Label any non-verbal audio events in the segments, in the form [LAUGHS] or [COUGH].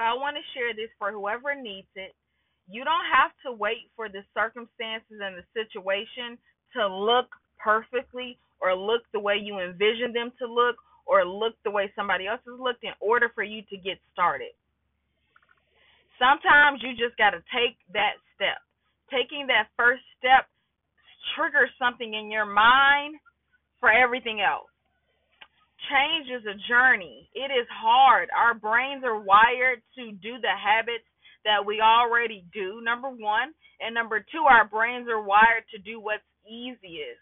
So I want to share this for whoever needs it. You don't have to wait for the circumstances and the situation to look perfectly or look the way you envision them to look or look the way somebody else has looked in order for you to get started. Sometimes you just got to take that step. Taking that first step triggers something in your mind for everything else. Change is a journey. It is hard. Our brains are wired to do the habits that we already do, number one. And number two, our brains are wired to do what's easiest.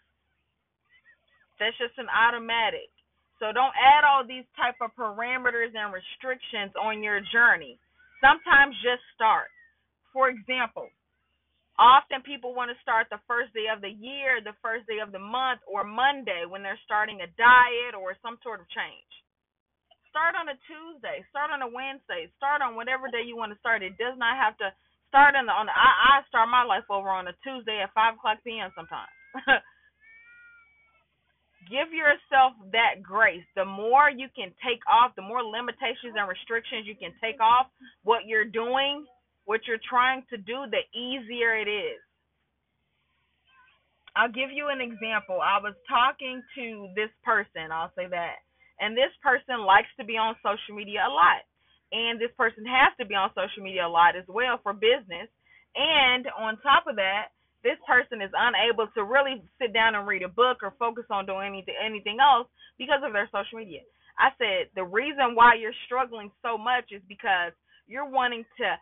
That's just an automatic. So don't add all these type of parameters and restrictions on your journey. Sometimes just start. For example, often people want to start the first day of the year, the first day of the month, or Monday when they're starting a diet or some sort of change. Start on a Tuesday, start on a Wednesday, start on whatever day you want to start. It does not have to start on the on the I, I start my life over on a Tuesday at five o'clock PM sometimes. [LAUGHS] give yourself that grace. The more you can take off, the more limitations and restrictions you can take off what you're doing, what you're trying to do, the easier it is. I'll give you an example. I was talking to this person, I'll say that. And this person likes to be on social media a lot. And this person has to be on social media a lot as well for business. And on top of that, this person is unable to really sit down and read a book or focus on doing anything anything else because of their social media. I said the reason why you're struggling so much is because you're wanting to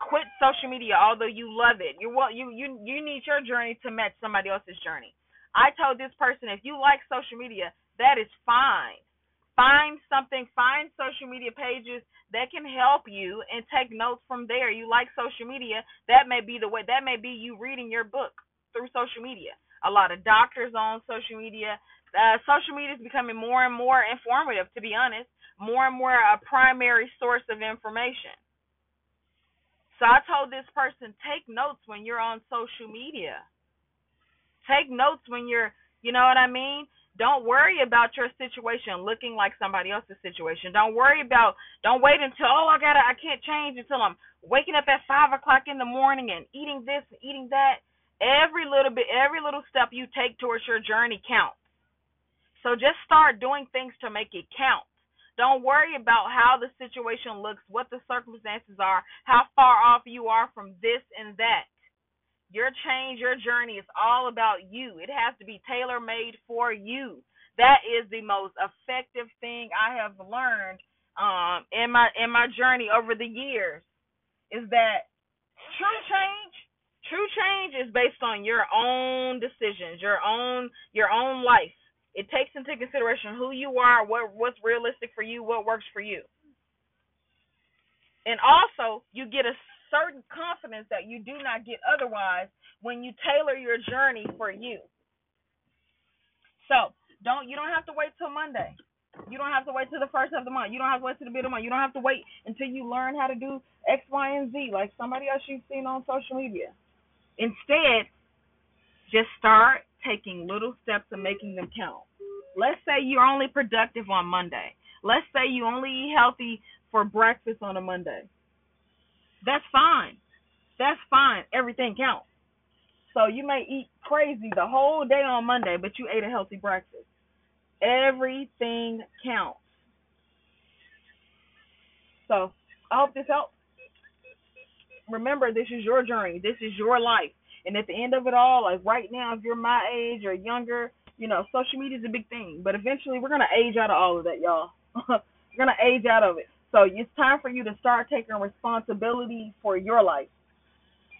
quit social media although you love it. You want you you you need your journey to match somebody else's journey. I told this person if you like social media, that is fine. Find something, find social media pages that can help you and take notes from there. You like social media, that may be the way that may be you reading your book through social media. A lot of doctors on social media. Uh, social media is becoming more and more informative, to be honest, more and more a primary source of information. So I told this person, take notes when you're on social media. Take notes when you're, you know what I mean? Don't worry about your situation looking like somebody else's situation. Don't worry about. Don't wait until oh I gotta I can't change until I'm waking up at five o'clock in the morning and eating this and eating that. Every little bit, every little step you take towards your journey counts. So just start doing things to make it count. Don't worry about how the situation looks, what the circumstances are, how far off you are from this and that. Your change, your journey is all about you. It has to be tailor made for you. That is the most effective thing I have learned um, in my in my journey over the years. Is that true change? True change is based on your own decisions, your own your own life. It takes into consideration who you are, what what's realistic for you, what works for you. And also, you get a certain confidence that you do not get otherwise when you tailor your journey for you. So don't you don't have to wait till Monday. You don't have to wait till the first of the month. You don't have to wait till the middle of the month. You don't have to wait until you learn how to do X, Y, and Z like somebody else you've seen on social media. Instead, just start taking little steps and making them count. Let's say you're only productive on Monday. Let's say you only eat healthy for breakfast on a Monday. That's fine. That's fine. Everything counts. So you may eat crazy the whole day on Monday, but you ate a healthy breakfast. Everything counts. So I hope this helps. Remember, this is your journey. This is your life. And at the end of it all, like right now, if you're my age or younger, you know, social media is a big thing. But eventually, we're gonna age out of all of that, y'all. [LAUGHS] we're gonna age out of it. So it's time for you to start taking responsibility for your life.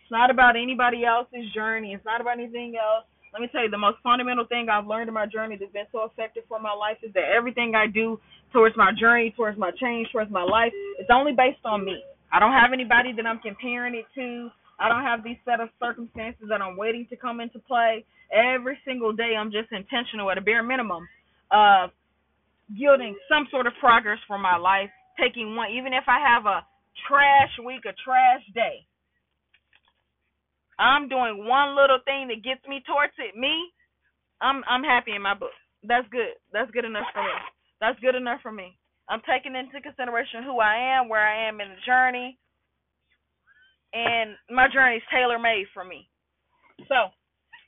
It's not about anybody else's journey. It's not about anything else. Let me tell you, the most fundamental thing I've learned in my journey that's been so effective for my life is that everything I do towards my journey, towards my change, towards my life, is only based on me. I don't have anybody that I'm comparing it to. I don't have these set of circumstances that I'm waiting to come into play. Every single day, I'm just intentional at a bare minimum of yielding some sort of progress for my life taking one, even if I have a trash week, a trash day. I'm doing one little thing that gets me towards it. Me, I'm I'm happy in my book. That's good. That's good enough for me. That's good enough for me. I'm taking into consideration who I am, where I am in the journey, and my journey is tailor made for me. So,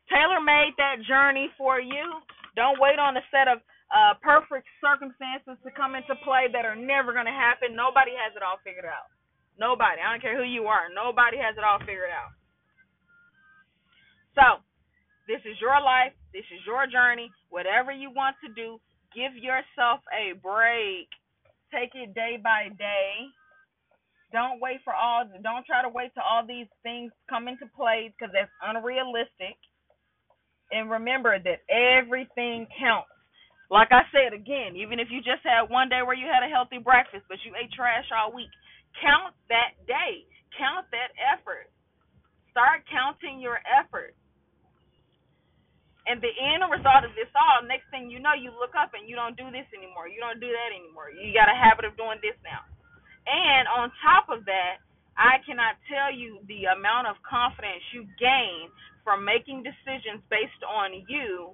tailor made that journey for you. Don't wait on a set of uh, perfect circumstances to come into play that are never going to happen. Nobody has it all figured out. Nobody. I don't care who you are. Nobody has it all figured out. So, this is your life. This is your journey. Whatever you want to do, give yourself a break. Take it day by day. Don't wait for all. Don't try to wait till all these things come into play because that's unrealistic. And remember that everything counts. Like I said again, even if you just had one day where you had a healthy breakfast, but you ate trash all week, count that day. Count that effort. Start counting your effort. And the end result of this all, next thing you know, you look up and you don't do this anymore. You don't do that anymore. You got a habit of doing this now. And on top of that, I cannot tell you the amount of confidence you gain from making decisions based on you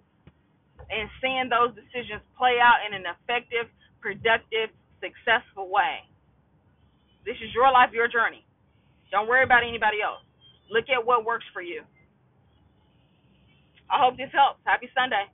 and seeing those decisions play out in an effective, productive, successful way. This is your life, your journey. Don't worry about anybody else. Look at what works for you. I hope this helps. Happy Sunday.